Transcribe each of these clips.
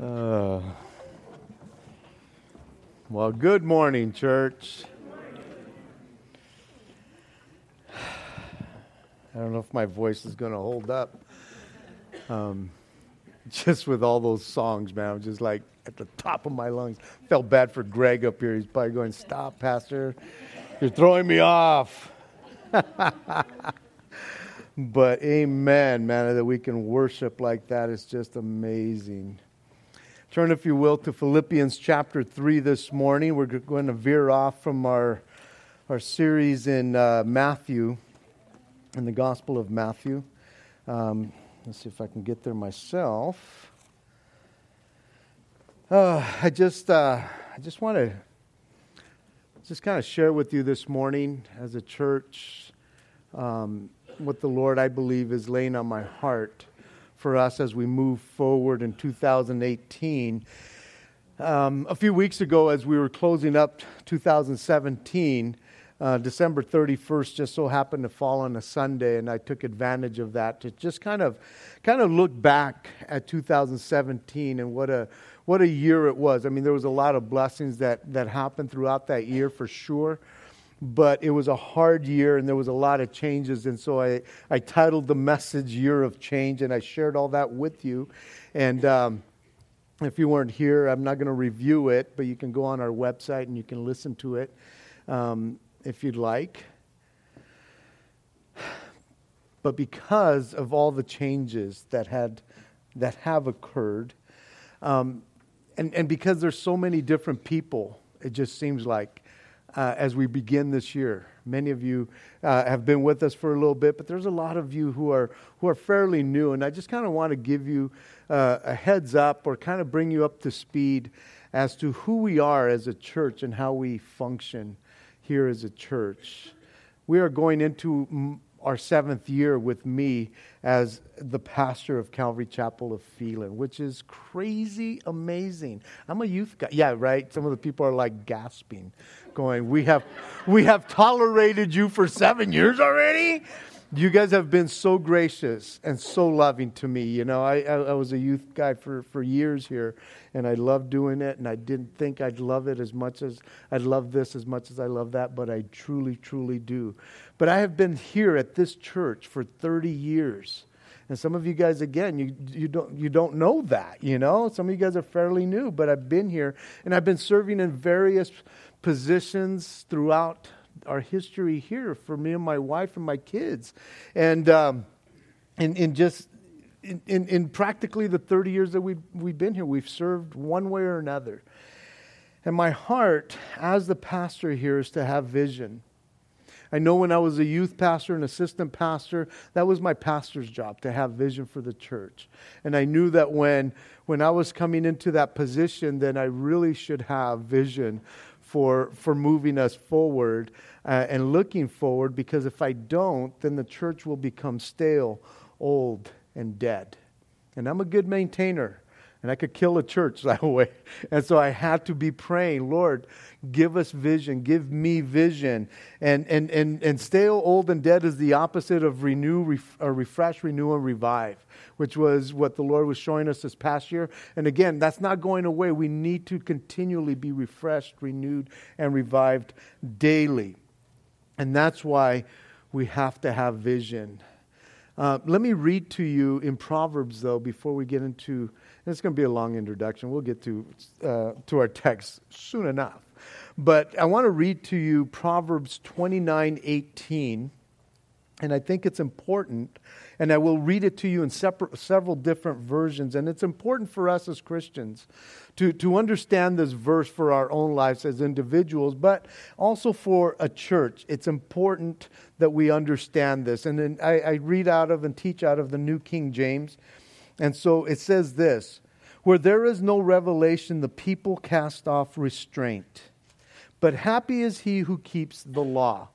Uh, well, good morning, church. I don't know if my voice is going to hold up. Um, just with all those songs, man, I'm just like at the top of my lungs. Felt bad for Greg up here. He's probably going, "Stop, Pastor, you're throwing me off." but amen, man, that we can worship like that is just amazing. Turn, if you will, to Philippians chapter 3 this morning. We're going to veer off from our, our series in uh, Matthew, in the Gospel of Matthew. Um, let's see if I can get there myself. Uh, I just, uh, I just want to just kind of share with you this morning as a church um, what the Lord, I believe, is laying on my heart for us as we move forward in 2018. Um, a few weeks ago, as we were closing up 2017, uh, December 31st just so happened to fall on a Sunday, and I took advantage of that to just kind of, kind of look back at 2017 and what a what a year it was. I mean, there was a lot of blessings that that happened throughout that year for sure but it was a hard year and there was a lot of changes. And so I, I titled the message Year of Change and I shared all that with you. And um, if you weren't here, I'm not going to review it, but you can go on our website and you can listen to it um, if you'd like. But because of all the changes that had that have occurred, um, and, and because there's so many different people, it just seems like uh, as we begin this year. Many of you uh, have been with us for a little bit, but there's a lot of you who are who are fairly new, and I just kind of want to give you uh, a heads up or kind of bring you up to speed as to who we are as a church and how we function here as a church. We are going into our seventh year with me as the pastor of Calvary Chapel of Phelan, which is crazy amazing. I'm a youth guy. Yeah, right? Some of the people are like gasping, going, We have, we have tolerated you for seven years already? You guys have been so gracious and so loving to me. You know, I, I, I was a youth guy for, for years here, and I loved doing it, and I didn't think I'd love it as much as I'd love this as much as I love that, but I truly, truly do. But I have been here at this church for 30 years. And some of you guys, again, you, you, don't, you don't know that, you know? Some of you guys are fairly new, but I've been here, and I've been serving in various positions throughout our history here for me and my wife and my kids. And um, in, in just in, in, in, practically the 30 years that we've, we've been here, we've served one way or another. And my heart as the pastor here is to have vision I know when I was a youth pastor and assistant pastor, that was my pastor's job to have vision for the church. And I knew that when, when I was coming into that position, then I really should have vision for, for moving us forward uh, and looking forward, because if I don't, then the church will become stale, old, and dead. And I'm a good maintainer and I could kill a church that way. And so I had to be praying, Lord, give us vision, give me vision. And, and, and, and stale, old, and dead is the opposite of renew, ref, uh, refresh, renew, and revive, which was what the Lord was showing us this past year. And again, that's not going away. We need to continually be refreshed, renewed, and revived daily. And that's why we have to have vision. Uh, let me read to you in Proverbs, though, before we get into. It's going to be a long introduction. We'll get to uh, to our text soon enough. But I want to read to you Proverbs 29 18. And I think it's important, and I will read it to you in several different versions. And it's important for us as Christians to, to understand this verse for our own lives as individuals, but also for a church. It's important that we understand this. And then I, I read out of and teach out of the New King James. And so it says this Where there is no revelation, the people cast off restraint. But happy is he who keeps the law.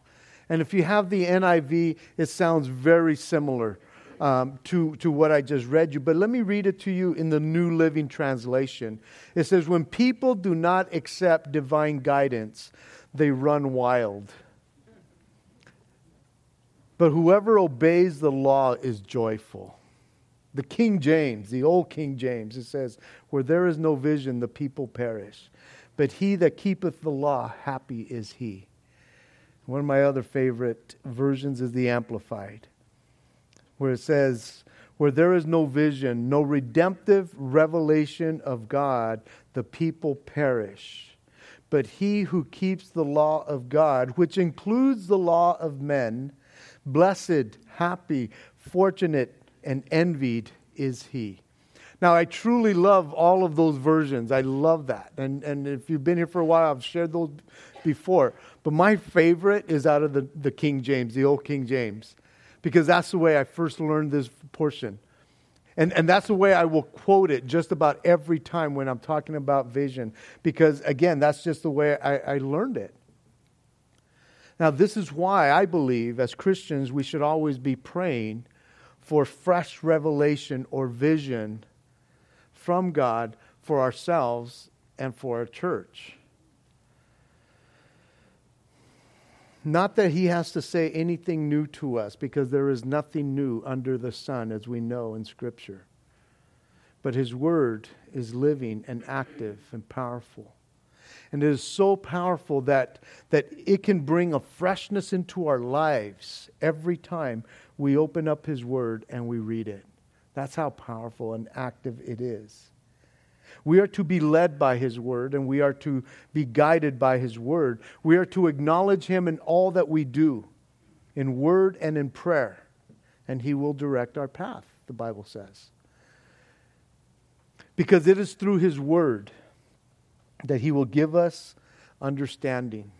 And if you have the NIV, it sounds very similar um, to, to what I just read you. But let me read it to you in the New Living Translation. It says, When people do not accept divine guidance, they run wild. But whoever obeys the law is joyful. the King James, the old King James, it says, Where there is no vision, the people perish. But he that keepeth the law, happy is he. One of my other favorite versions is the Amplified, where it says, Where there is no vision, no redemptive revelation of God, the people perish. But he who keeps the law of God, which includes the law of men, blessed, happy, fortunate, and envied is he. Now, I truly love all of those versions. I love that. And, and if you've been here for a while, I've shared those before. But my favorite is out of the, the King James, the old King James, because that's the way I first learned this portion. And, and that's the way I will quote it just about every time when I'm talking about vision, because again, that's just the way I, I learned it. Now, this is why I believe as Christians we should always be praying for fresh revelation or vision from God for ourselves and for our church. Not that he has to say anything new to us, because there is nothing new under the sun, as we know in Scripture. But his word is living and active and powerful. And it is so powerful that, that it can bring a freshness into our lives every time we open up His Word and we read it. That's how powerful and active it is. We are to be led by His Word and we are to be guided by His Word. We are to acknowledge Him in all that we do, in word and in prayer, and He will direct our path, the Bible says. Because it is through His Word that He will give us understanding.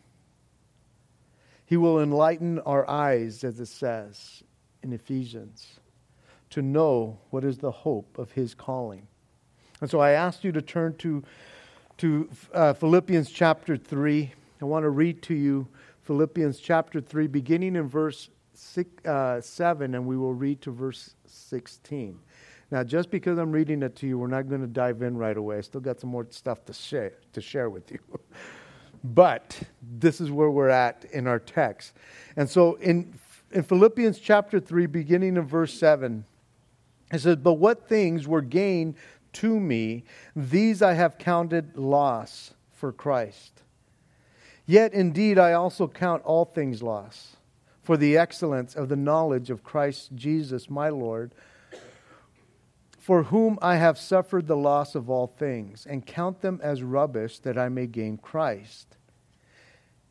He will enlighten our eyes, as it says, in Ephesians to know what is the hope of his calling. And so I asked you to turn to, to uh, Philippians chapter 3. I want to read to you Philippians chapter 3, beginning in verse six, uh, 7, and we will read to verse 16. Now, just because I'm reading it to you, we're not going to dive in right away. I still got some more stuff to share, to share with you. but this is where we're at in our text. And so in in Philippians chapter 3, beginning in verse 7, it says, But what things were gained to me, these I have counted loss for Christ. Yet indeed I also count all things loss for the excellence of the knowledge of Christ Jesus my Lord, for whom I have suffered the loss of all things, and count them as rubbish that I may gain Christ,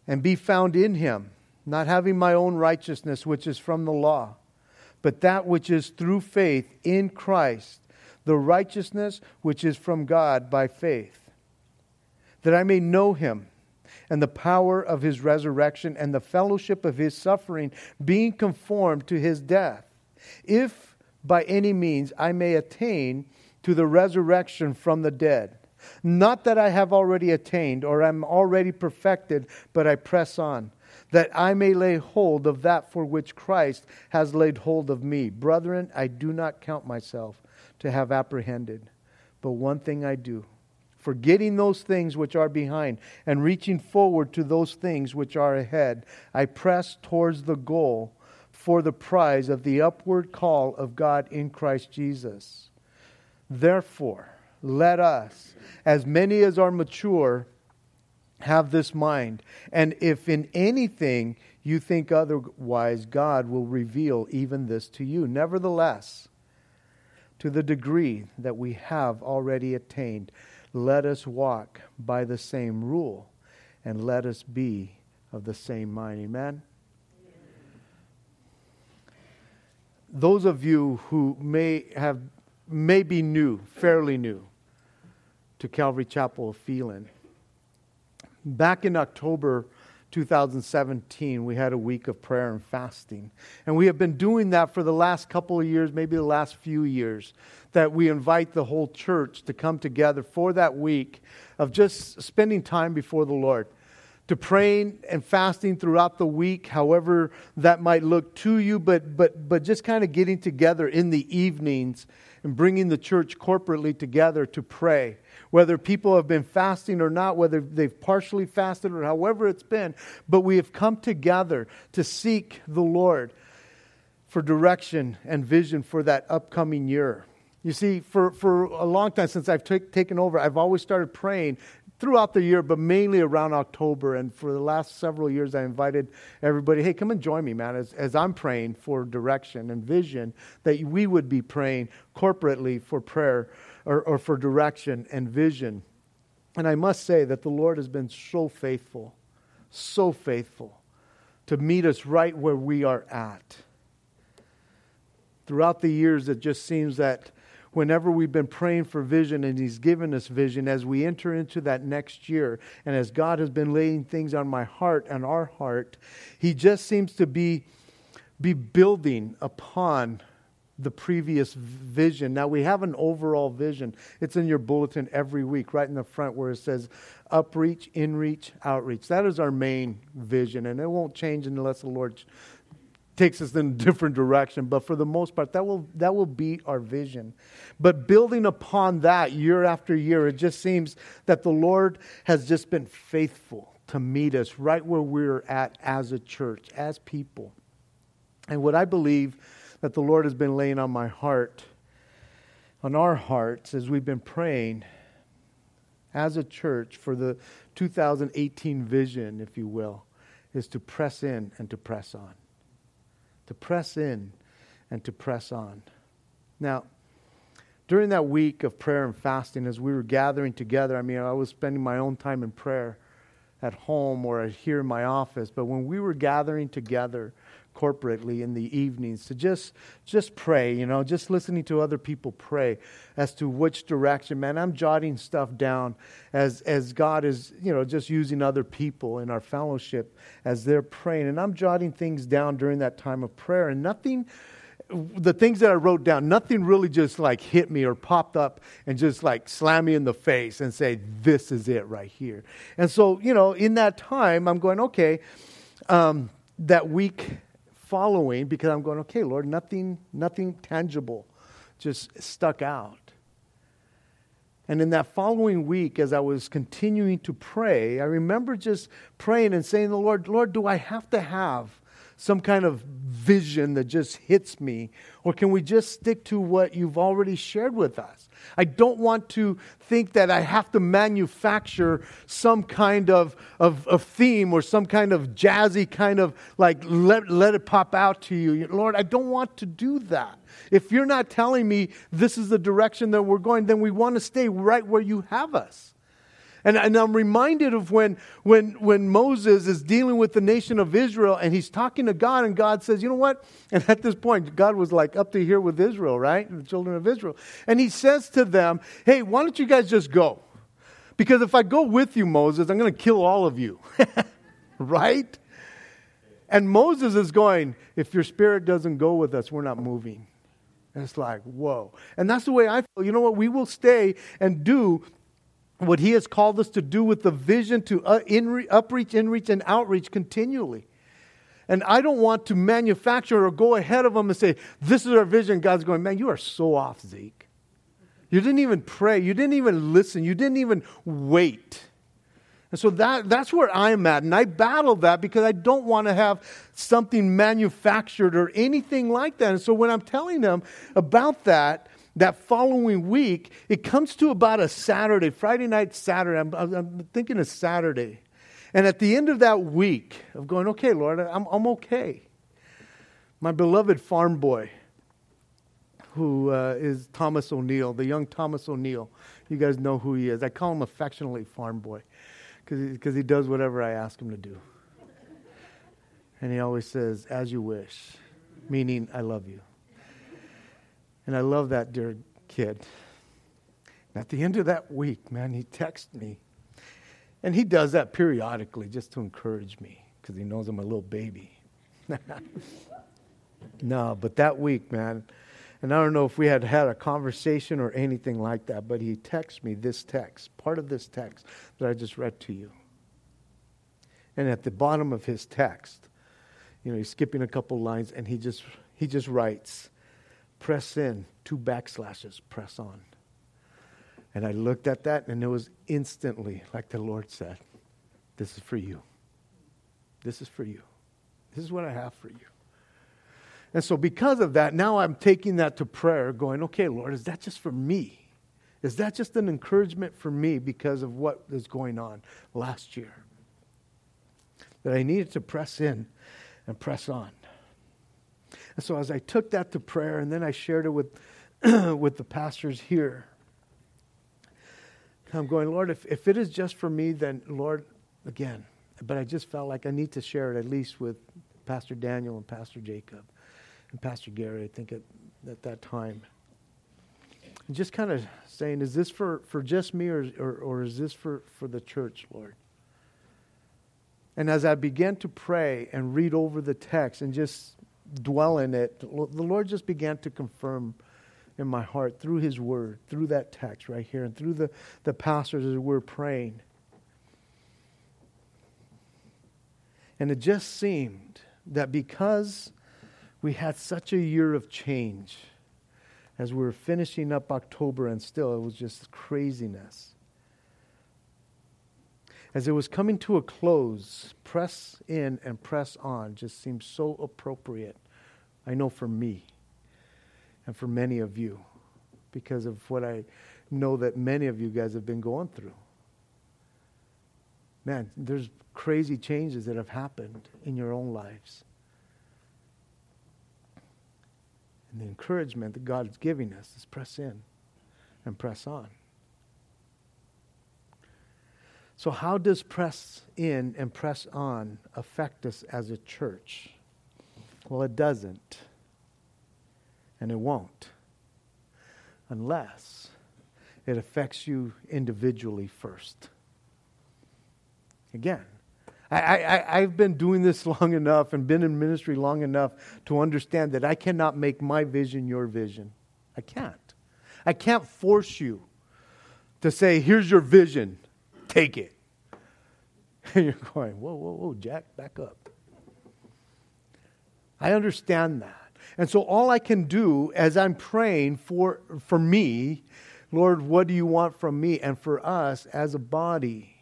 and be found in him not having my own righteousness, which is from the law, but that which is through faith in Christ, the righteousness which is from God by faith, that I may know him and the power of his resurrection and the fellowship of his suffering, being conformed to his death, if by any means I may attain to the resurrection from the dead. Not that I have already attained or am already perfected, but I press on that I may lay hold of that for which Christ has laid hold of me. Brethren, I do not count myself to have apprehended, but one thing I do, forgetting those things which are behind and reaching forward to those things which are ahead, I press towards the goal for the prize of the upward call of God in Christ Jesus. Therefore, let us, as many as are mature, have this mind. And if in anything you think otherwise, God will reveal even this to you. Nevertheless, to the degree that we have already attained, let us walk by the same rule and let us be of the same mind. Amen? Those of you who may have may be new, fairly new to Calvary Chapel of Phelan, Back in October 2017, we had a week of prayer and fasting. And we have been doing that for the last couple of years, maybe the last few years, that we invite the whole church to come together for that week of just spending time before the Lord. To praying and fasting throughout the week, however that might look to you, but, but, but just kind of getting together in the evenings and bringing the church corporately together to pray whether people have been fasting or not, whether they've partially fasted or however it's been, but we have come together to seek the Lord for direction and vision for that upcoming year. You see, for, for a long time since I've t- taken over, I've always started praying throughout the year, but mainly around October. And for the last several years, I invited everybody, hey, come and join me, man, as, as I'm praying for direction and vision, that we would be praying corporately for prayer or, or for direction and vision. And I must say that the Lord has been so faithful, so faithful to meet us right where we are at. Throughout the years, it just seems that whenever we've been praying for vision and He's given us vision, as we enter into that next year, and as God has been laying things on my heart and our heart, He just seems to be, be building upon the previous vision. Now we have an overall vision. It's in your bulletin every week, right in the front where it says upreach, inreach, outreach. That is our main vision, and it won't change unless the Lord takes us in a different direction. But for the most part, that will that will be our vision. But building upon that year after year, it just seems that the Lord has just been faithful to meet us right where we're at as a church, as people. And what I believe that the Lord has been laying on my heart, on our hearts, as we've been praying as a church for the 2018 vision, if you will, is to press in and to press on. To press in and to press on. Now, during that week of prayer and fasting, as we were gathering together, I mean, I was spending my own time in prayer at home or here in my office, but when we were gathering together, corporately in the evenings to just just pray you know just listening to other people pray as to which direction. Man i'm jotting stuff down as as god is you know just using other people in our fellowship as they're praying. And i'm jotting things down during that time of prayer. And nothing the things that I wrote down, nothing really just like hit me or popped up and just like slam me in the face and say, this is it right here. And so, you know, in that time, I'm going, okay, um, that week following because I'm going, okay, Lord, nothing, nothing tangible just stuck out. And in that following week, as I was continuing to pray, I remember just praying and saying the Lord, Lord, do I have to have some kind of vision that just hits me? Or can we just stick to what you've already shared with us? I don't want to think that I have to manufacture some kind of, of, of, theme or some kind of jazzy kind of like, let, let it pop out to you. Lord, I don't want to do that. If you're not telling me this is the direction that we're going, then we want to stay right where you have us. And, and I'm reminded of when, when, when Moses is dealing with the nation of Israel and he's talking to God, and God says, You know what? And at this point, God was like up to here with Israel, right? The children of Israel. And he says to them, Hey, why don't you guys just go? Because if I go with you, Moses, I'm going to kill all of you. right? And Moses is going, If your spirit doesn't go with us, we're not moving. And it's like, whoa. And that's the way I feel. You know what? We will stay and do what He has called us to do with the vision to uh, upreach, inreach, and outreach continually. And I don't want to manufacture or go ahead of them and say, This is our vision. God's going, Man, you are so off, Zeke. You didn't even pray. You didn't even listen. You didn't even wait. And so that, that's where I'm at. And I battle that because I don't want to have something manufactured or anything like that. And so when I'm telling them about that, that following week, it comes to about a Saturday, Friday night, Saturday. I'm, I'm thinking of Saturday. And at the end of that week of going, okay, Lord, I'm, I'm okay. My beloved farm boy, who uh, is Thomas O'Neill, the young Thomas O'Neill. You guys know who he is. I call him affectionately farm boy because he, he does whatever I ask him to do. And he always says, as you wish, meaning I love you. And I love that dear kid. And at the end of that week, man, he texts me. And he does that periodically just to encourage me because he knows I'm a little baby. no, but that week, man, and I don't know if we had had a conversation or anything like that, but he texts me this text, part of this text that I just read to you. And at the bottom of his text, you know, he's skipping a couple lines and he just he just writes, press in, two backslashes, press on. And I looked at that and it was instantly, like the Lord said, This is for you. This is for you. This is what I have for you. And so, because of that, now I'm taking that to prayer, going, okay, Lord, is that just for me? Is that just an encouragement for me because of what is going on last year? That I needed to press in and press on. And so, as I took that to prayer and then I shared it with, with the pastors here, I'm going, Lord, if, if it is just for me, then Lord, again, but I just felt like I need to share it at least with Pastor Daniel and Pastor Jacob and Pastor Gary, I think at, at that time. And just kind of saying, is this for, for just me or, or, or is this for, for the church, Lord? And as I began to pray and read over the text and just dwell in it, the Lord just began to confirm in my heart through His Word, through that text right here, and through the, the pastors as we're praying. And it just seemed that because we had such a year of change as we were finishing up October, and still it was just craziness. As it was coming to a close, press in and press on just seemed so appropriate. I know for me and for many of you, because of what I know that many of you guys have been going through. Man, there's crazy changes that have happened in your own lives. And the encouragement that God is giving us is press in and press on. So, how does press in and press on affect us as a church? Well, it doesn't. And it won't. Unless it affects you individually first. Again, I, have been doing this long enough and been in ministry long enough to understand that I cannot make my vision your vision. I can't. I can't force you to say, here's your vision, take it. And you're going, whoa, whoa, whoa, Jack, back up. I understand that. And so all I can do as I'm praying for, for me, Lord, what do you want from me? And for us as a body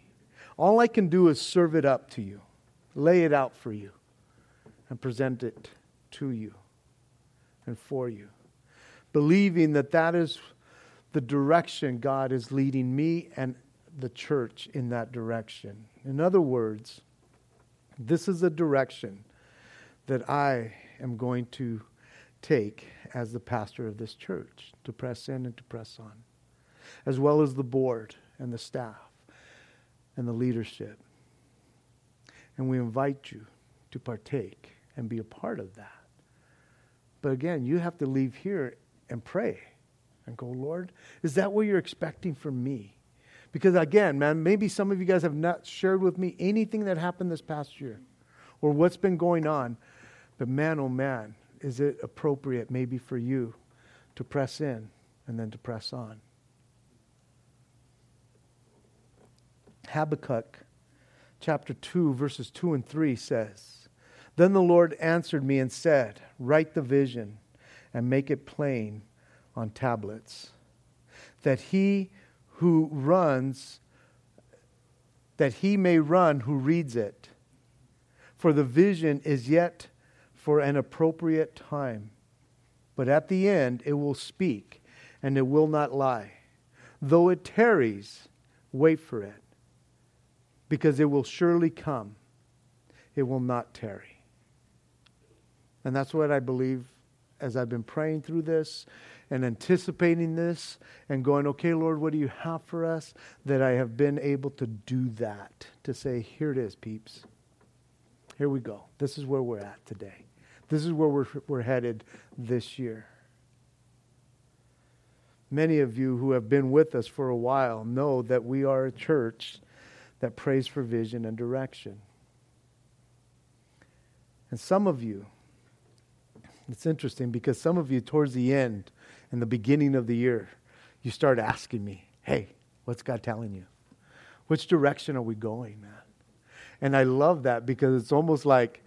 all I can do is serve it up to you, lay it out for you, and present it to you and for you, believing that that is the direction God is leading me and the church in that direction. In other words, this is a direction that I am going to take as the pastor of this church to press in and to press on, as well as the board and the staff and the leadership. And we invite you to partake and be a part of that. But again, you have to leave here and pray and go, Lord, is that what you're expecting from me? Because again, man, maybe some of you guys have not shared with me anything that happened this past year or what's been going on. But man, oh man, is it appropriate maybe for you to press in and then to press on? Habakkuk chapter 2, verses 2 and 3 says, Then the Lord answered me and said, Write the vision and make it plain on tablets, that he who runs, that he may run who reads it. For the vision is yet for an appropriate time, but at the end it will speak and it will not lie. Though it tarries, wait for it because it will surely come. It will not tarry. And that's what I believe as I've been praying through this and anticipating this and going, okay, Lord, what do you have for us? That I have been able to do that, to say, here it is, peeps. Here we go. This is where we're at today. This is where we're, we're headed this year. Many of you who have been with us for a while know that we are a church that prays for vision and direction. And some of you, it's interesting because some of you, towards the end, in the beginning of the year, you start asking me, hey, what's God telling you? Which direction are we going, man? And I love that because it's almost like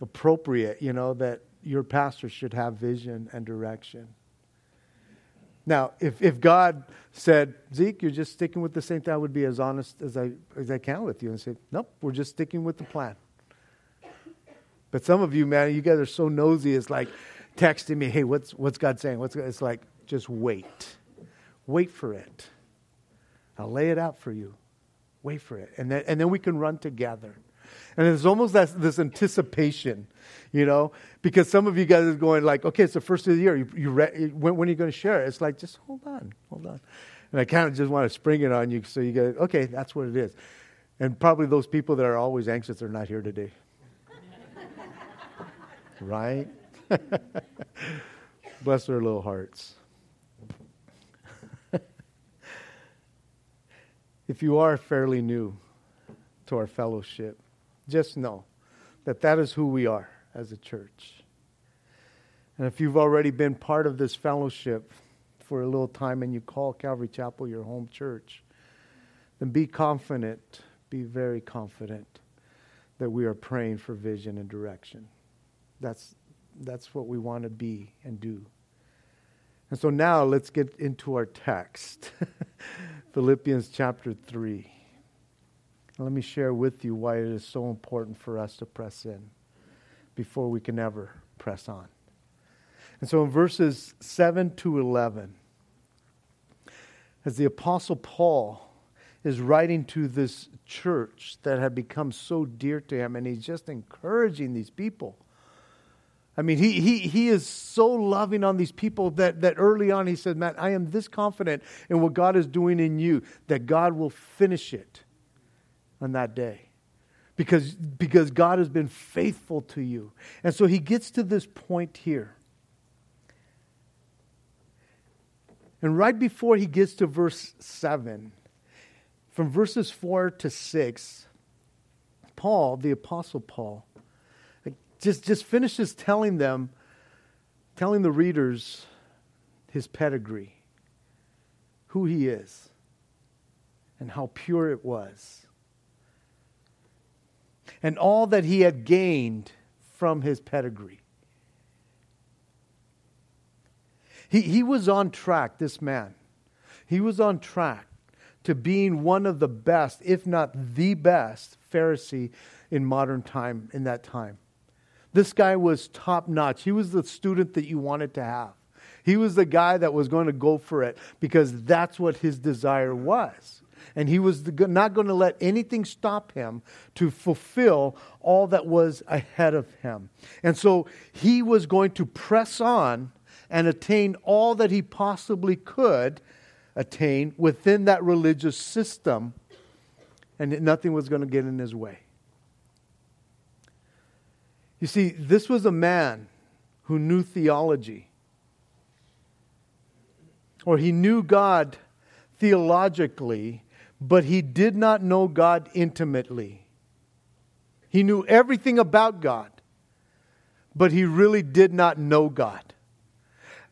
appropriate, you know, that your pastor should have vision and direction. Now, if, if God said, Zeke, you're just sticking with the same thing, I would be as honest as I, as I can with you and say, nope, we're just sticking with the plan. But some of you, man, you guys are so nosy. It's like, texting me, hey, what's, what's God saying? What's, it's like, just wait. Wait for it. I'll lay it out for you. Wait for it. And then, and then we can run together. And it's almost that, this anticipation, you know, because some of you guys are going like, okay, it's the first of the year. You, you re- when, when, are you going to share it? It's like, just hold on, hold on. And I kind of just want to spring it on you so you go, okay, that's what it is. And probably those people that are always anxious are not here today. right? Bless their little hearts. if you are fairly new to our fellowship, just know that that is who we are as a church. And if you've already been part of this fellowship for a little time and you call Calvary Chapel your home church, then be confident, be very confident that we are praying for vision and direction. That's, that's what we want to be and do. And so now let's get into our text Philippians chapter 3. Let me share with you why it is so important for us to press in before we can ever press on. And so in verses 7 to 11, as the Apostle Paul is writing to this church that had become so dear to him, and he's just encouraging these people. I mean, he, he, he is so loving on these people that, that early on he said, Man, I am this confident in what God is doing in you that God will finish it on that day because, because God has been faithful to you. And so he gets to this point here. And right before he gets to verse 7, from verses 4 to 6, Paul, the Apostle Paul, just, just finishes telling them, telling the readers his pedigree, who he is, and how pure it was and all that he had gained from his pedigree. He, he was on track, this man. He was on track to being one of the best, if not the best, Pharisee in modern time, in that time. This guy was top notch. He was the student that you wanted to have. He was the guy that was going to go for it because that's what his desire was and he was not going to let anything stop him to fulfill all that was ahead of him. And so he was going to press on and attain all that he possibly could attain within that religious system, and nothing was going to get in his way. You see, this was a man who knew theology, or he knew God theologically but he did not know God intimately. He knew everything about God, but he really did not know God.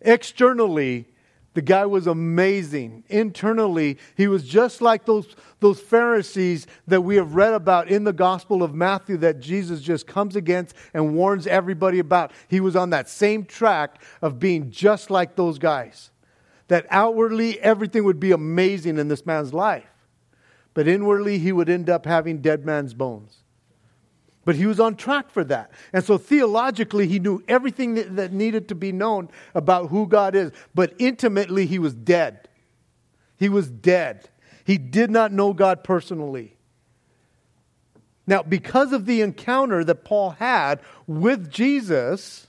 Externally, the guy was amazing. Internally, he was just like those, those Pharisees that we have read about in the Gospel of Matthew that Jesus just comes against and warns everybody about. He was on that same track of being just like those guys. That outwardly, everything would be amazing in this man's life but inwardly he would end up having dead man's bones. But he was on track for that. And so theologically, he knew everything that, that needed to be known about who God is. But intimately, he was dead. He was dead. He did not know God personally. Now, because of the encounter that Paul had with Jesus,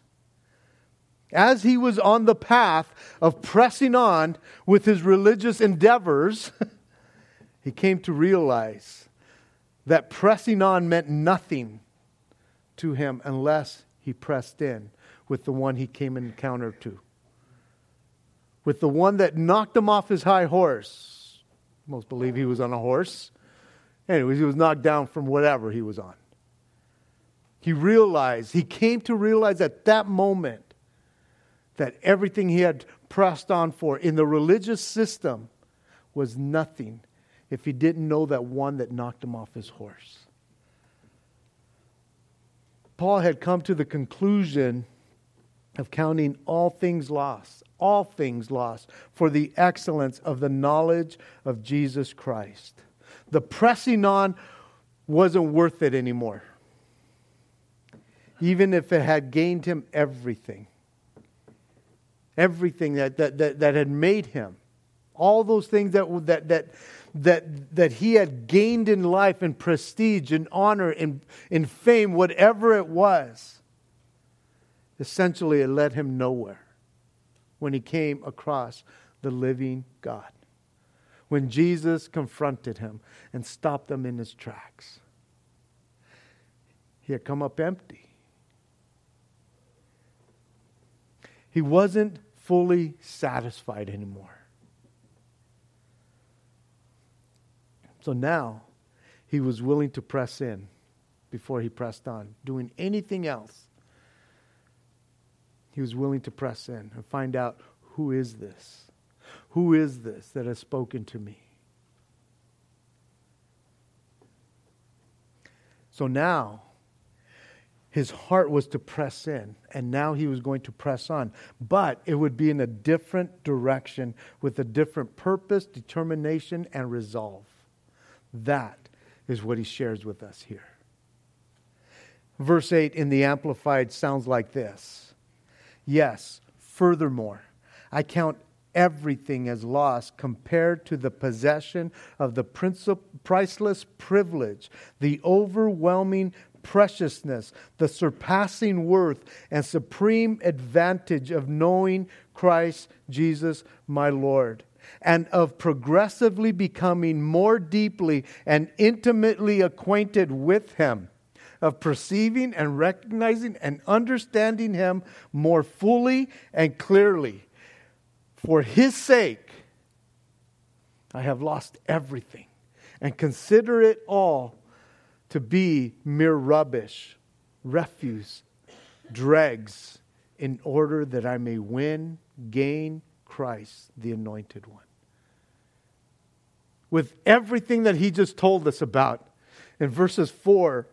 as he was on the path of pressing on with his religious endeavors, he came to realize that pressing on meant nothing to him unless he pressed in with the one he came encounter to. With the one that knocked him off his high horse. Most believe he was on a horse. Anyways, he was knocked down from whatever he was on. He realized, he came to realize at that moment that everything he had pressed on for in the religious system was nothing if he didn't know that one that knocked him off his horse. Paul had come to the conclusion of counting all things lost, all things lost, for the excellence of the knowledge of Jesus Christ. The pressing on wasn't worth it anymore, even if it had gained him everything. everything that, that, that, that had made him, all those things that, that, that, that, that he had gained in life and prestige and honor and in fame, whatever it was, essentially it led him nowhere when he came across the living God. When Jesus confronted him and stopped him in his tracks, he had come up empty. He wasn't fully satisfied anymore. So now he was willing to press in before he pressed on, doing anything else. He was willing to press in and find out who is this? Who is this that has spoken to me? So now his heart was to press in, and now he was going to press on. But it would be in a different direction with a different purpose, determination, and resolve. That is what he shares with us here. Verse 8 in the Amplified sounds like this Yes, furthermore, I count everything as loss compared to the possession of the priceless privilege, the overwhelming preciousness, the surpassing worth, and supreme advantage of knowing Christ Jesus my Lord, and of progressively becoming more deeply and intimately acquainted with Him, of perceiving and recognizing and understanding Him more fully and clearly. For His sake, I have lost everything and consider it all to be mere rubbish, refuse, dregs, in order that I may win, gain Christ, the anointed one. With everything that he just told us about in verses 4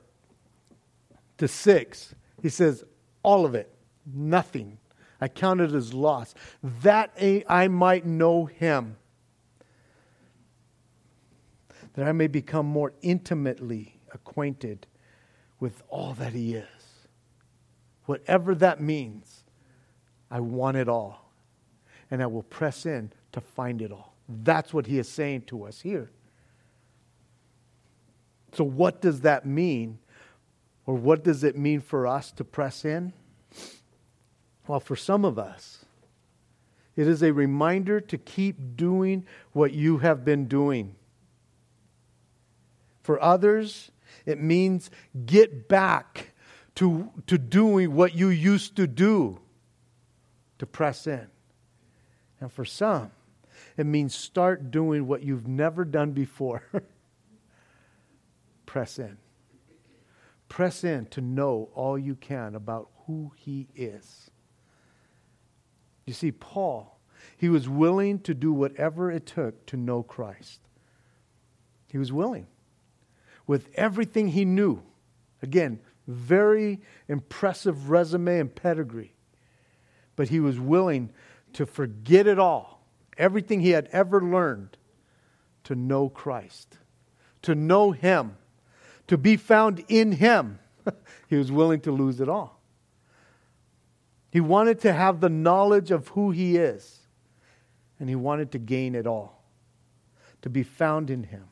to 6, he says, All of it, nothing. I count it as loss, that I might know him, that I may become more intimately acquainted with all that He is. Whatever that means, I want it all. And I will press in to find it all. That's what He is saying to us here. So, what does that mean? Or what does it mean for us to press in? Well, for some of us, it is a reminder to keep doing what you have been doing. For others, it means get back to, to doing what you used to do to press in. And for some, it means start doing what you've never done before. press in. Press in to know all you can about who he is. You see, Paul, he was willing to do whatever it took to know Christ. He was willing with everything he knew. Again, very impressive resume and pedigree. But he was willing to forget it all, everything he had ever learned, to know Christ, to know him, to be found in him. he was willing to lose it all. He wanted to have the knowledge of who he is, and he wanted to gain it all, to be found in him.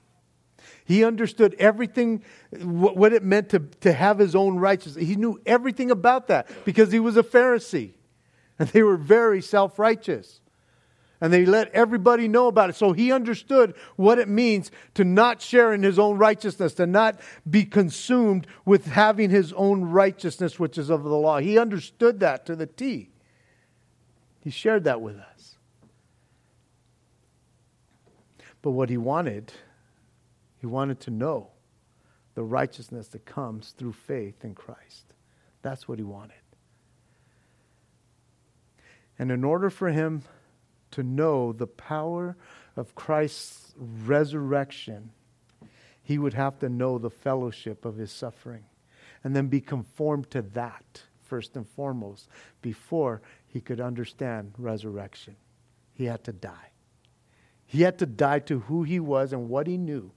He understood everything, what it meant to, to have his own righteousness. He knew everything about that because he was a Pharisee. And they were very self righteous. And they let everybody know about it. So he understood what it means to not share in his own righteousness, to not be consumed with having his own righteousness, which is of the law. He understood that to the T. He shared that with us. But what he wanted he wanted to know the righteousness that comes through faith in Christ. That's what he wanted. And in order for him to know the power of Christ's resurrection, he would have to know the fellowship of his suffering and then be conformed to that first and foremost before he could understand resurrection. He had to die. He had to die to who he was and what he knew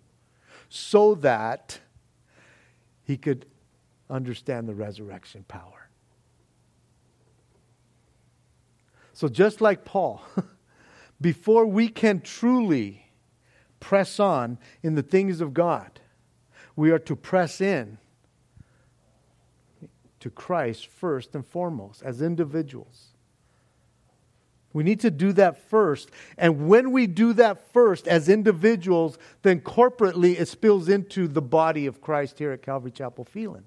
so that he could understand the resurrection power. So, just like Paul, before we can truly press on in the things of God, we are to press in to Christ first and foremost as individuals. We need to do that first. And when we do that first as individuals, then corporately it spills into the body of Christ here at Calvary Chapel Phelan.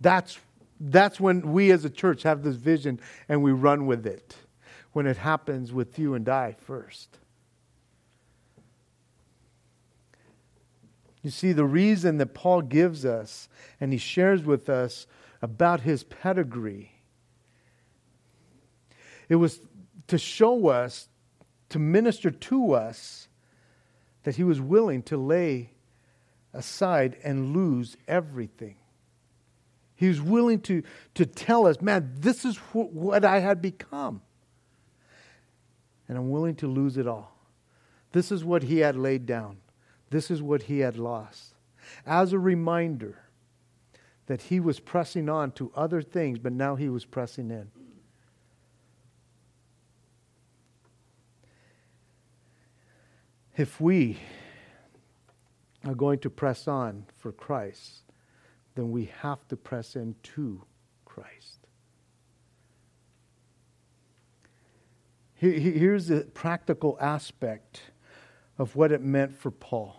That's, that's when we as a church have this vision and we run with it. When it happens with you and I first. You see, the reason that Paul gives us and he shares with us about his pedigree, it was to show us, to minister to us, that he was willing to lay aside and lose everything. He was willing to, to tell us, man, this is wh- what I had become. And I'm willing to lose it all. This is what he had laid down. This is what he had lost. As a reminder that he was pressing on to other things, but now he was pressing in. If we are going to press on for Christ, then we have to press to Christ. Here's the practical aspect of what it meant for Paul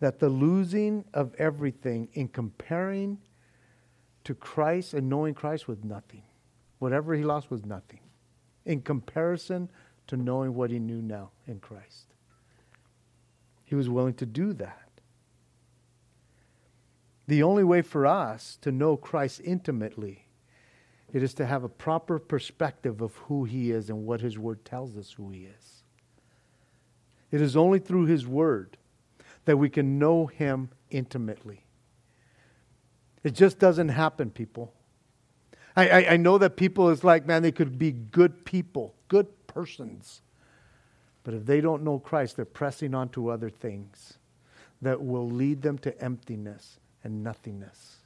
that the losing of everything in comparing to Christ and knowing Christ was nothing. Whatever he lost was nothing in comparison to knowing what he knew now in Christ. He was willing to do that. The only way for us to know Christ intimately it is to have a proper perspective of who he is and what his word tells us who he is. It is only through his word that we can know Him intimately. It just doesn't happen, people. I, I, I, know that people is like, man, they could be good people, good persons. But if they don't know Christ, they're pressing on to other things that will lead them to emptiness and nothingness.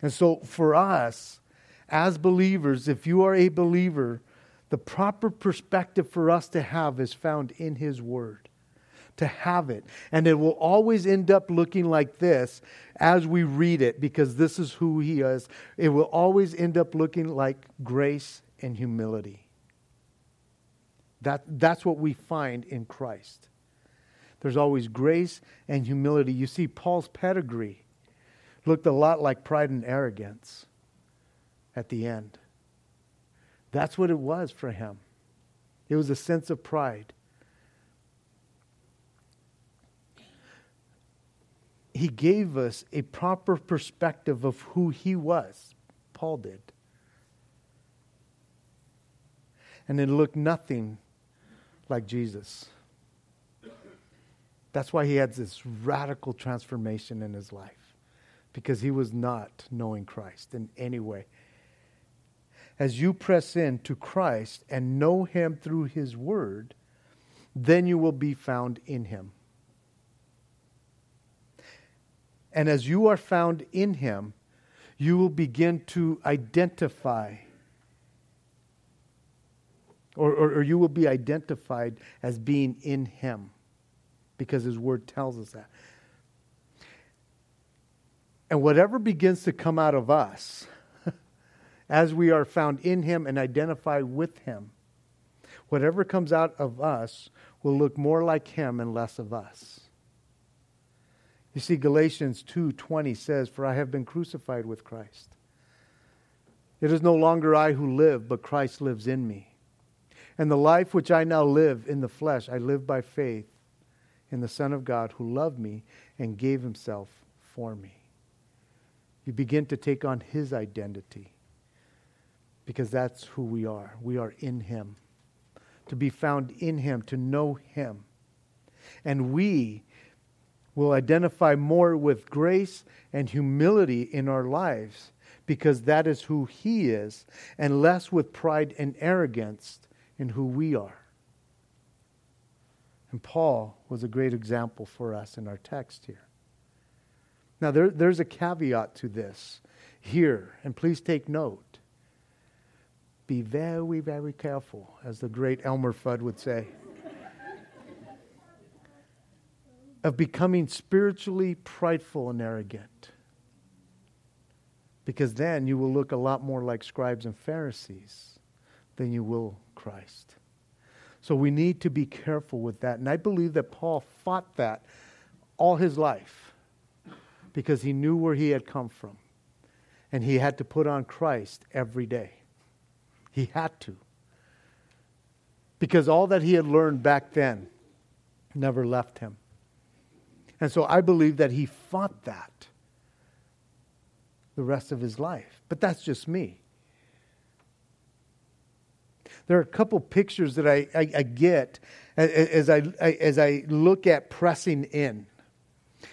And so for us, as believers, if you are a believer, the proper perspective for us to have is found in His Word to have it. And it will always end up looking like this as we read it because this is who he is. It will always end up looking like grace and humility. That, that's what we find in Christ. There's always grace and humility. You see, Paul's pedigree looked a lot like pride and arrogance at the end. That's what it was for him. It was a sense of pride. he gave us a proper perspective of who he was. Paul did. And it looked nothing like Jesus. That's why he had this radical transformation in his life, because he was not knowing Christ in any way. As you press in to Christ and know him through his word, then you will be found in him. And as you are found in him, you will begin to identify, or, or, or, you will be identified as being in him, because his word tells us that. And whatever begins to come out of us, as we are found in him and identify with him, whatever comes out of us will look more like him and less of us. You see Galatians 2:20 says, "For I have been crucified with Christ. It is no longer I who live, but Christ lives in me. And the life which I now live in the flesh, I live by faith in the Son of God who loved me and gave himself for me." You begin to take on his identity because that's who we are. We are in him. To be found in him, to know him. And we will identify more with grace and humility in our lives because that is who He is, and less with pride and arrogance in who we are. And Paul was a great example for us in our text here. Now, there, there's a caveat to this here, and please take note. be very, very careful, as the great Elmer Fudd would say, of becoming spiritually prideful and arrogant. Because then you will look a lot more like scribes and Pharisees than you will Christ. So we need to be careful with that. And I believe that Paul fought that all his life because he knew where he had come from. And he had to put on Christ every day. He had to. Because all that he had learned back then never left him. And so I believe that he fought that the rest of his life. But that's just me. There are a couple pictures that I, I, I get as I, as I look at pressing in.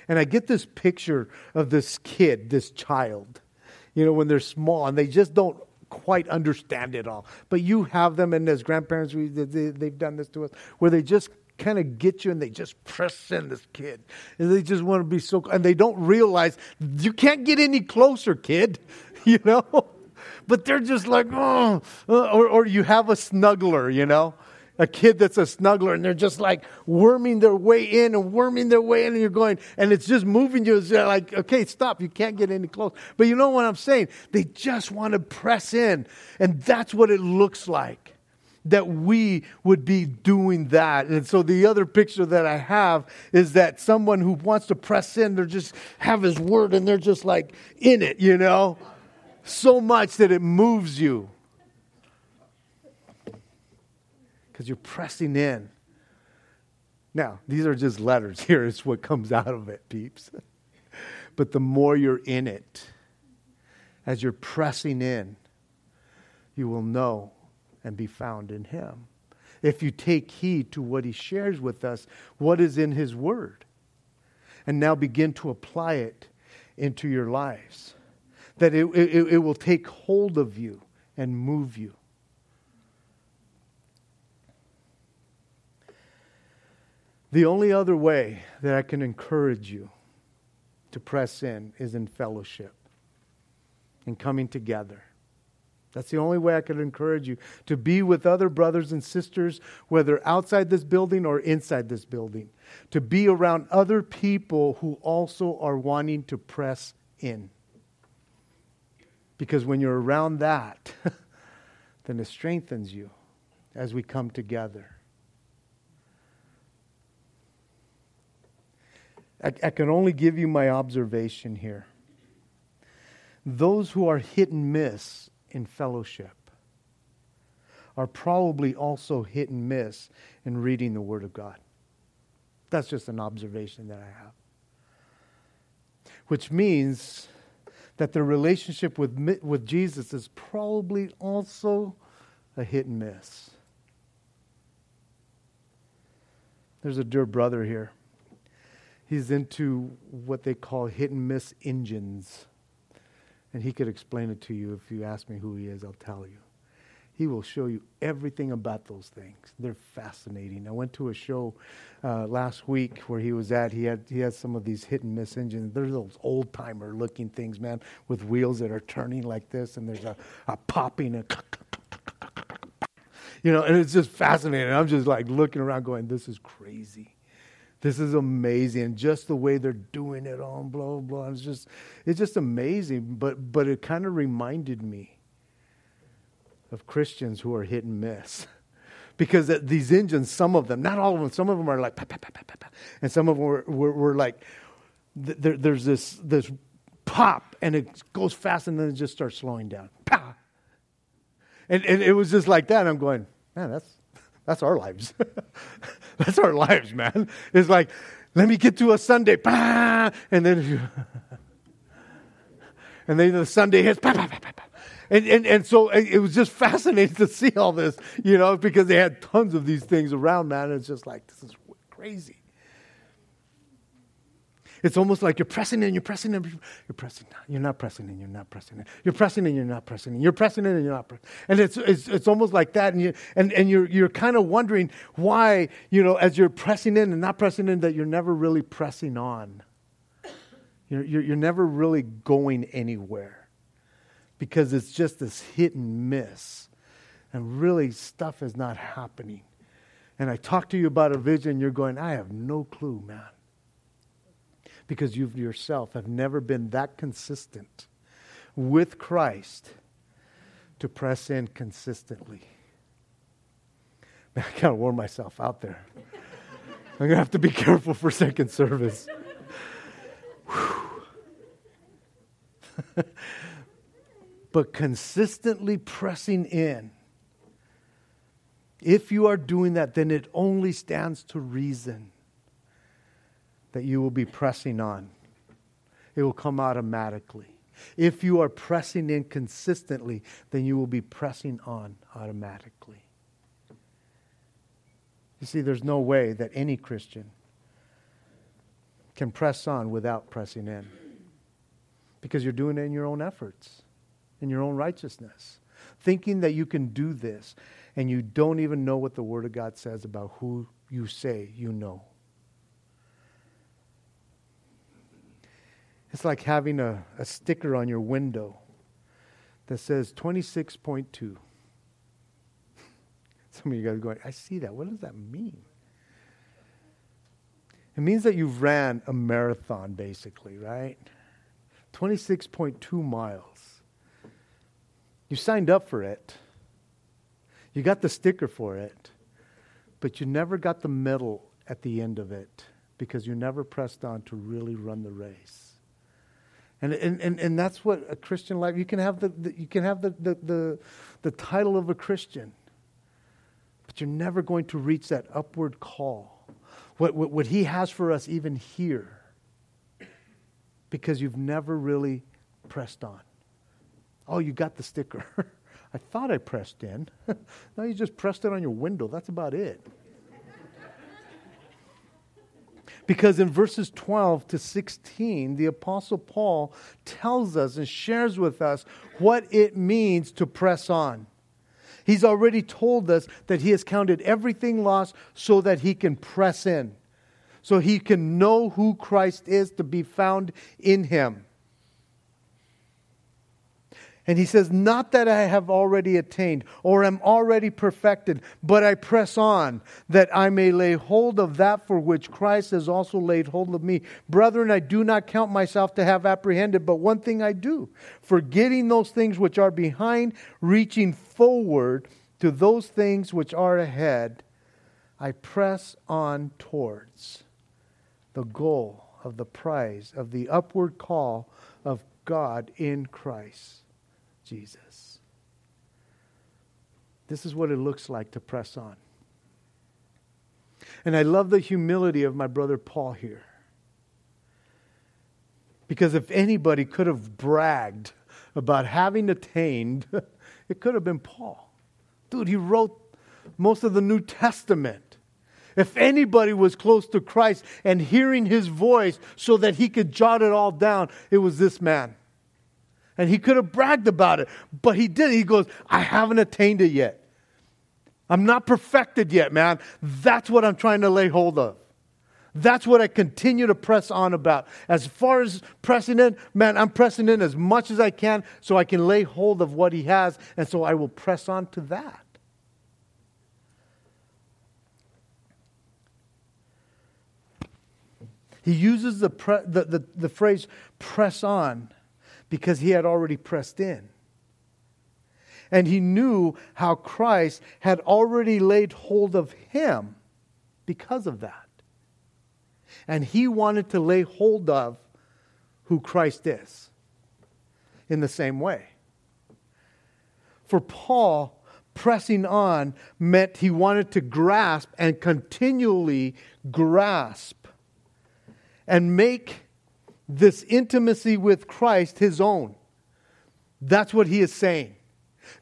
And I get this picture of this kid, this child, you know, when they're small and they just don't quite understand it all. But you have them, and as grandparents, we, they, they've done this to us, where they just kind of get you and they just press in this kid. And they just want to be so, and they don't realize you can't get any closer, kid, you know? But they're just like, oh, uh, or, or you have a snuggler, you know? a kid that's a snuggler and they're just like worming their way in and worming their way in and you're going and it's just moving you. It's like okay stop. You can't get any close. But you know what i'm saying? They just want to press in and that's what it looks like that we would be doing that. And so the other picture that i have is that someone who wants to press in they're just have his word and they're just like in it you know so much that it moves you because you're pressing in. Now, these are just letters. Here is what comes out of it, peeps. but the more you're in it, as you're pressing in, you will know and be found in Him. If you take heed to what He shares with us, what is in His Word, and now begin to apply it into your lives, that it, it, it will take hold of you and move you. The only other way that I can encourage you to press in is in fellowship and coming together. That's the only way I can encourage you to be with other brothers and sisters, whether outside this building or inside this building, to be around other people who also are wanting to press in. Because when you're around that, then it strengthens you as we come together. I, I can only give you my observation here. Those who are hit and miss in fellowship are probably also hit and miss in reading the Word of God. That's just an observation that I have. Which means that their relationship with, with Jesus is probably also a hit and miss. There's a dear brother here he's into what they call hit and miss engines. And he could explain it to you. If you ask me who he is, I'll tell you. He will show you everything about those things. They're fascinating. I went to a show uh, last week where he was at. He had he had some of these hit and miss engines. They're those old timer looking things, man, with wheels that are turning like this, and there's a, a popping and you know, and it's just fascinating. I'm just like looking around, going, "This is crazy." This is amazing. Just the way they're doing it on blah blah. It's just it's just amazing. But but it kind of reminded me of Christians who are hit and miss. Because these engines, some of them, not all of them, some of them are like, pa, pa, pa, and some of them were, were, were like, there, there's this, this pop, and it goes fast, and then it just starts slowing down. Pa! And, and it was just like that. And I'm going, man, that's, that's our lives. That's our lives, man. It's like, let me get to a Sunday, and then, and then the Sunday hits, and, and, and so it was just fascinating to see all this, you know, because they had tons of these things around, man. And it's just like, this is crazy. It's almost like you're pressing in, you're pressing in, you're pressing down. You're not pressing in, you're not pressing in. You're pressing in, you're not pressing in. You're pressing in and you're not pressing. And it's, it's, it's almost like that. And, you, and, and you're, you're kind of wondering why, you know, as you're pressing in and not pressing in, that you're never really pressing on. You're, you're, you're never really going anywhere because it's just this hit and miss. and really stuff is not happening. And I talk to you about a vision, you're going, I have no clue, man. Because you yourself have never been that consistent with Christ to press in consistently. Man, I gotta warn myself out there. I'm gonna have to be careful for second service. but consistently pressing in. If you are doing that, then it only stands to reason that you will be pressing on. It will come automatically. If you are pressing in consistently, then you will be pressing on automatically. You see, there's no way that any Christian can press on without pressing in because you're doing it in your own efforts, in your own righteousness, thinking that you can do this, and you don't even know what the Word of God says about who you say you know. It's like having a, a sticker on your window that says 26.2. Some of you guys are going, I see that. What does that mean? It means that you've ran a marathon, basically, right? 26.2 miles. You signed up for it. You got the sticker for it. But you never got the medal at the end of it because you never pressed on to really run the race. And, and, and, and that's what a Christian life, you can have, the, the you can have the, the, the, the title of a Christian, but you're never going to reach that upward call. What, what, what he has for us even here, because you've never really pressed on. Oh, you got the sticker. I thought I pressed in. no, you just pressed it on your window. That's about it. Because in verses 12 to 16, the Apostle Paul tells us and shares with us what it means to press on. He's already told us that he has counted everything lost so that he can press in, so he can know who Christ is to be found in him. And he says, Not that I have already attained or am already perfected, but I press on that I may lay hold of that for which Christ has also laid hold of me. Brethren, I do not count myself to have apprehended, but one thing I do, forgetting those things which are behind, reaching forward to those things which are ahead, I press on towards the goal of the prize of the upward call of God in Christ. Jesus. This is what it looks like to press on. And I love the humility of my brother Paul here. Because if anybody could have bragged about having attained, it could have been Paul. Dude, he wrote most of the New Testament. If anybody was close to Christ and hearing his voice so that he could jot it all down, it was this man. And he could have bragged about it, but he didn't. He goes, I haven't attained it yet. I'm not perfected yet, man. That's what I'm trying to lay hold of. That's what I continue to press on about. As far as pressing in, man, I'm pressing in as much as I can so I can lay hold of what he has, and so I will press on to that. He uses the, pre- the, the, the phrase press on because he had already pressed in. And he knew how Christ had already laid hold of him because of that. And he wanted to lay hold of who Christ is in the same way. For Paul, pressing on meant he wanted to grasp and continually grasp and make this intimacy with Christ his own. That's what he is saying.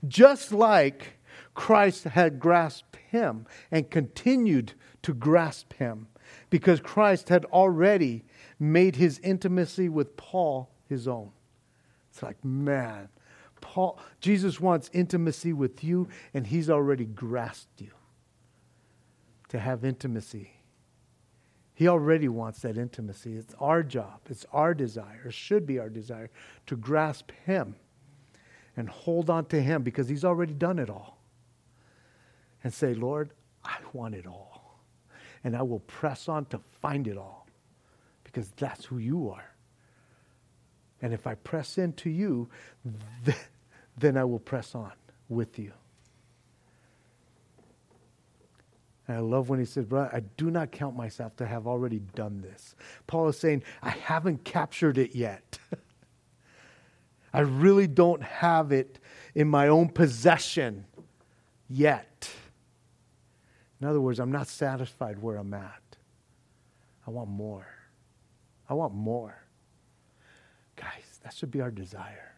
Just like Christ had grasped him and continued to grasp him because Christ had already made his intimacy with Paul his own. It's like, man, Paul Jesus wants intimacy with you and he's already grasped you to have intimacy he already wants that intimacy. It's our job, it's our desire, it should be our desire to grasp Him and hold on to Him because He's already done it all. and say, Lord, I want it all. And I will press on to find it all because that's who you are. And if I press into you, then I will press on with you. And I love when he says, Brother, I do not count myself to have already done this. Paul is saying, I haven't captured it yet. I really don't have it in my own possession yet. In other words, I'm not satisfied where I'm at. I want more. I want more. Guys, that should be our desire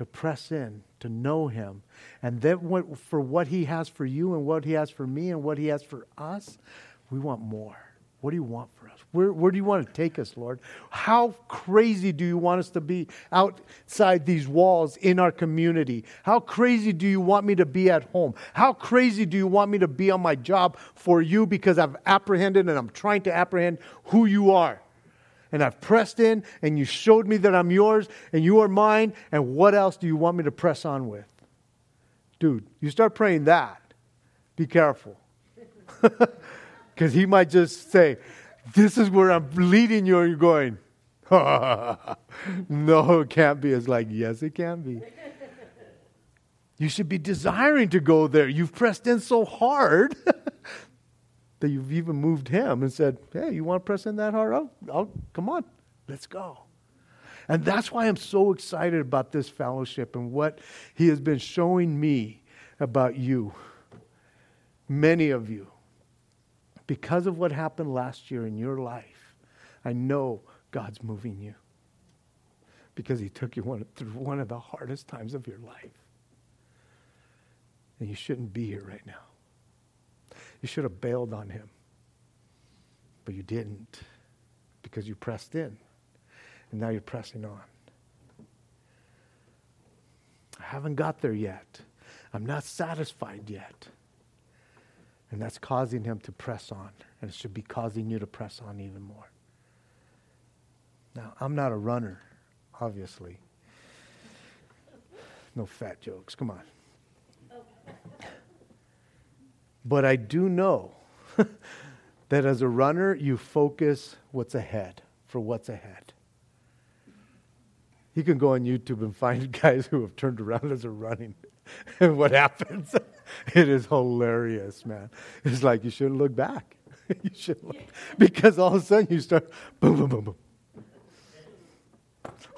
to press in, to know Him. And then what, for what He has for you and what He has for me and what He has for us, we want more. What do you want for us? Where, where do you want to take us, Lord? How crazy do you want us to be outside these walls in our community? How crazy do you want me to be at home? How crazy do you want me to be on my job for you because I've apprehended and I'm trying to apprehend who you are? And I've pressed in and you showed me that I'm yours and you are mine. And what else do you want me to press on with? Dude, you start praying that, be careful. Because he might just say, This is where I'm leading you, and you're going, No, it can't be. It's like, Yes, it can be. You should be desiring to go there. You've pressed in so hard that you've even moved him and said, Hey, you want to press in that hard? I'll, I'll, come on, let's go. And that's why I'm so excited about this fellowship and what he has been showing me about you, many of you because of what happened last year in your life, I know God's moving you because He took you one, through one of the hardest times of your life. And you shouldn't be here right now. You should have bailed on Him, but you didn't because you pressed in, and now you're pressing on. I haven't got there yet. I'm not satisfied yet. And that's causing him to press on. And it should be causing you to press on even more. Now, I'm not a runner, obviously. No fat jokes. Come on. But I do know that as a runner, you focus what's ahead, for what's ahead. You can go on YouTube and find guys who have turned around as they're running. and what happens? it is hilarious, man. It's like you shouldn't look back. you should look because all of a sudden you start boom, boom, boom, boom.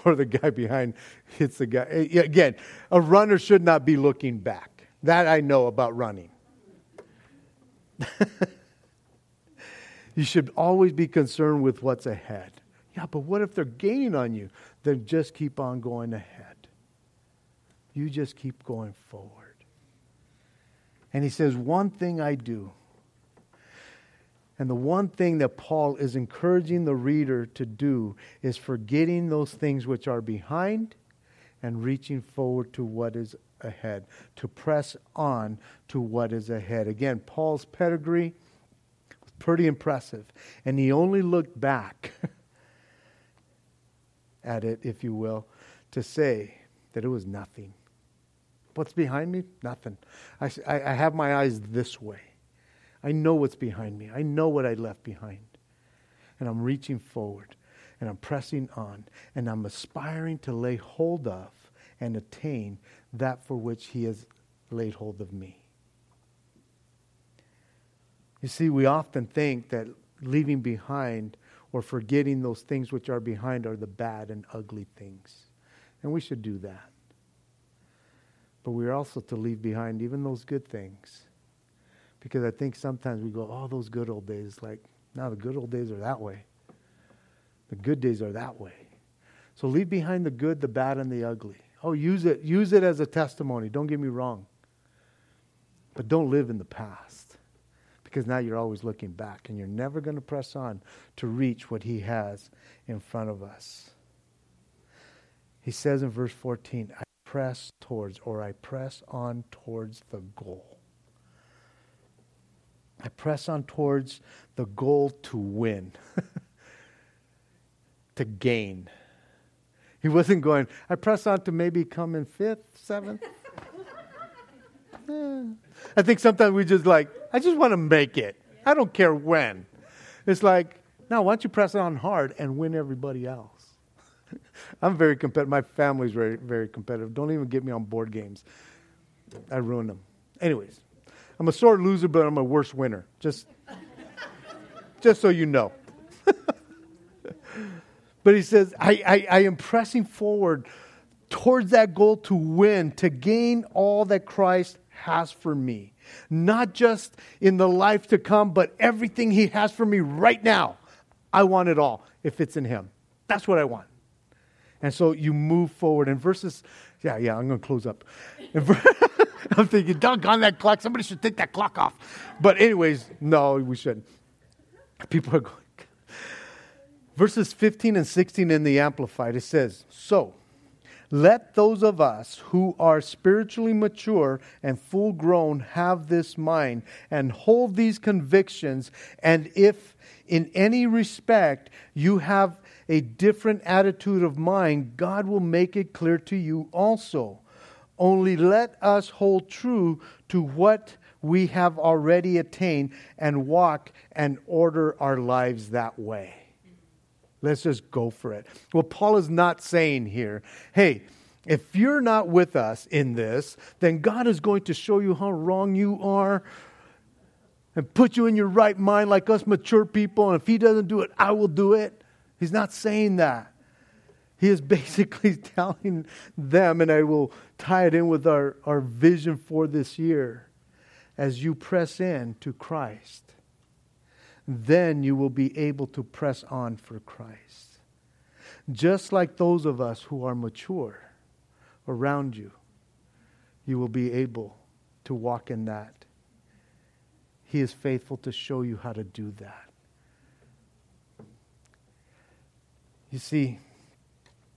Or the guy behind hits the guy. Again, a runner should not be looking back. That I know about running. you should always be concerned with what's ahead. Yeah, but what if they're gaining on you? Then just keep on going ahead. You just keep going forward. And he says, One thing I do. And the one thing that Paul is encouraging the reader to do is forgetting those things which are behind and reaching forward to what is ahead, to press on to what is ahead. Again, Paul's pedigree was pretty impressive. And he only looked back at it, if you will, to say that it was nothing. What's behind me? Nothing. I, I, have my eyes this way. I know what's behind me. I know what I left behind. And I'm reaching forward and I'm pressing on and I'm aspiring to lay hold of and attain that for which He has laid hold of me. You see, we often think that leaving behind or forgetting those things which are behind are the bad and ugly things. And we should do that. But we're also to leave behind even those good things. Because I think sometimes we go, oh, those good old days. Like, now the good old days are that way. The good days are that way. So leave behind the good, the bad, and the ugly. Oh, use it. Use it as a testimony. Don't get me wrong. But don't live in the past. Because now you're always looking back and you're never going to press on to reach what he has in front of us. He says in verse 14, I press towards, or I press on towards the goal. I press on towards the goal to win, to gain. He wasn't going, I press on to maybe come in fifth, seventh. I think sometimes we just like, I just want to make it. I don't care when. It's like, now why don't you press on hard and win everybody else? I'm very competitive. My family's very, very competitive. Don't even get me on board games. I ruin them. Anyways, I'm a sore loser, but I'm a worse winner. Just, just so you know. but he says, I, I, I am pressing forward towards that goal to win, to gain all that Christ has for me. Not just in the life to come, but everything he has for me right now. I want it all if it's in him. That's what I want. And so you move forward. And verses, yeah, yeah, I'm going to close up. I'm thinking, doggone that clock. Somebody should take that clock off. But, anyways, no, we shouldn't. People are going. Verses 15 and 16 in the Amplified, it says, So, let those of us who are spiritually mature and full grown have this mind and hold these convictions. And if in any respect you have a different attitude of mind, God will make it clear to you also. Only let us hold true to what we have already attained and walk and order our lives that way. Let's just go for it. Well, Paul is not saying here, hey, if you're not with us in this, then God is going to show you how wrong you are and put you in your right mind like us mature people. And if He doesn't do it, I will do it. He's not saying that. He is basically telling them, and I will tie it in with our, our vision for this year as you press in to Christ then you will be able to press on for Christ. Just like those of us who are mature around you, you will be able to walk in that. He is faithful to show you how to do that. You see,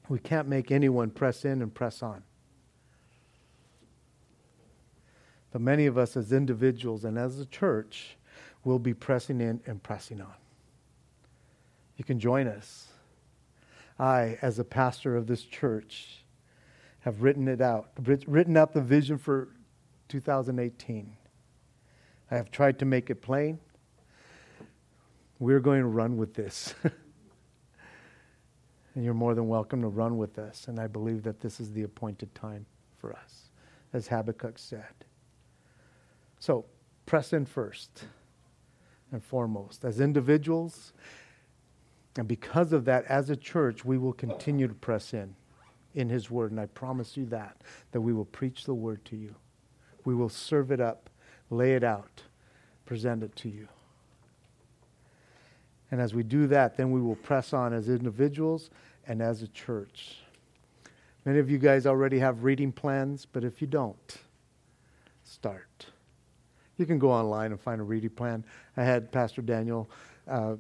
we can't make anyone press in and press on. But many of us, as individuals and as a church, we'll be pressing in and pressing on. You can join us. I, as a pastor of this church, have written it out, written out the vision for 2018. I have tried to make it plain. We're going to run with this. and you're more than welcome to run with us. And I believe that this is the appointed time for us, as Habakkuk said. So, press in first and foremost. As individuals, and because of that, as a church, we will continue to press in in His Word. And I promise you that, that we will preach the Word to you. We will serve it up, lay it out, present it to you. And as we do that, then we will press on as individuals and as a church. Many of you guys already have reading plans, but if you don't, start. You can go online and find a reading plan. I had Pastor Daniel uh,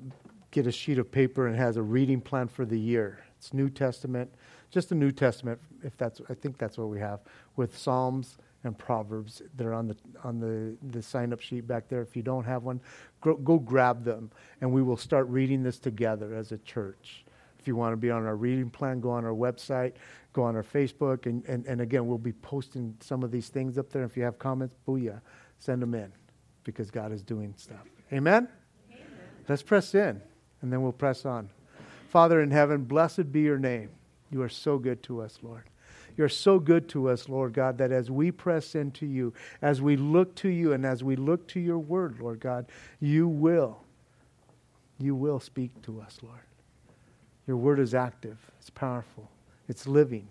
get a sheet of paper and has a reading plan for the year. It's New Testament, just the New Testament. If that's, I think that's what we have with Psalms and Proverbs. They're on the on the the sign up sheet back there. If you don't have one, go, go grab them, and we will start reading this together as a church. If you want to be on our reading plan, go on our website, go on our Facebook, and, and, and again, we'll be posting some of these things up there. If you have comments, booyah send them in because God is doing stuff. Amen? Amen? Let's press in and then we'll press on. Father in heaven, blessed be your name. You are so good to us, Lord. You're so good to us, Lord God, that as we press into you, as we look to you, and as we look to your word, Lord God, you will, you will speak to us, Lord. Your word is active, it's powerful, it's living,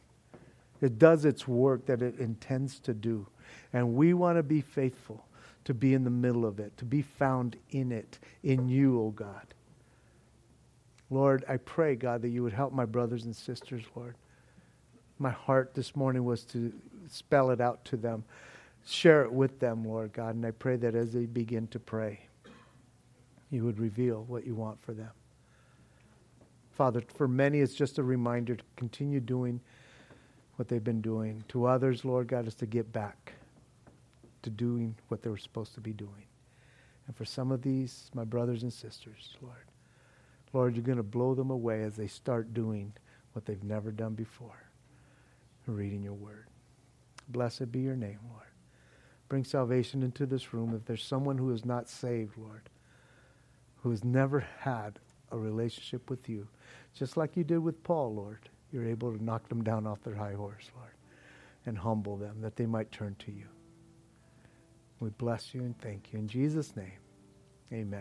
it does its work that it intends to do. And we want to be faithful to be in the middle of it, to be found in it, in you, O oh God. Lord, I pray, God, that you would help my brothers and sisters, Lord. My heart this morning was to spell it out to them, share it with them, Lord God. And I pray that as they begin to pray, you would reveal what you want for them. Father, for many, it's just a reminder to continue doing what they've been doing. To others, Lord God, is to get back to doing what they were supposed to be doing. And for some of these, my brothers and sisters, Lord, Lord, you're going to blow them away as they start doing what they've never done before, reading your word. Blessed be your name, Lord. Bring salvation into this room. If there's someone who is not saved, Lord, who has never had a relationship with you, just like you did with Paul, Lord, you're able to knock them down off their high horse, Lord, and humble them that they might turn to you. We bless you and thank you. In Jesus' name, amen.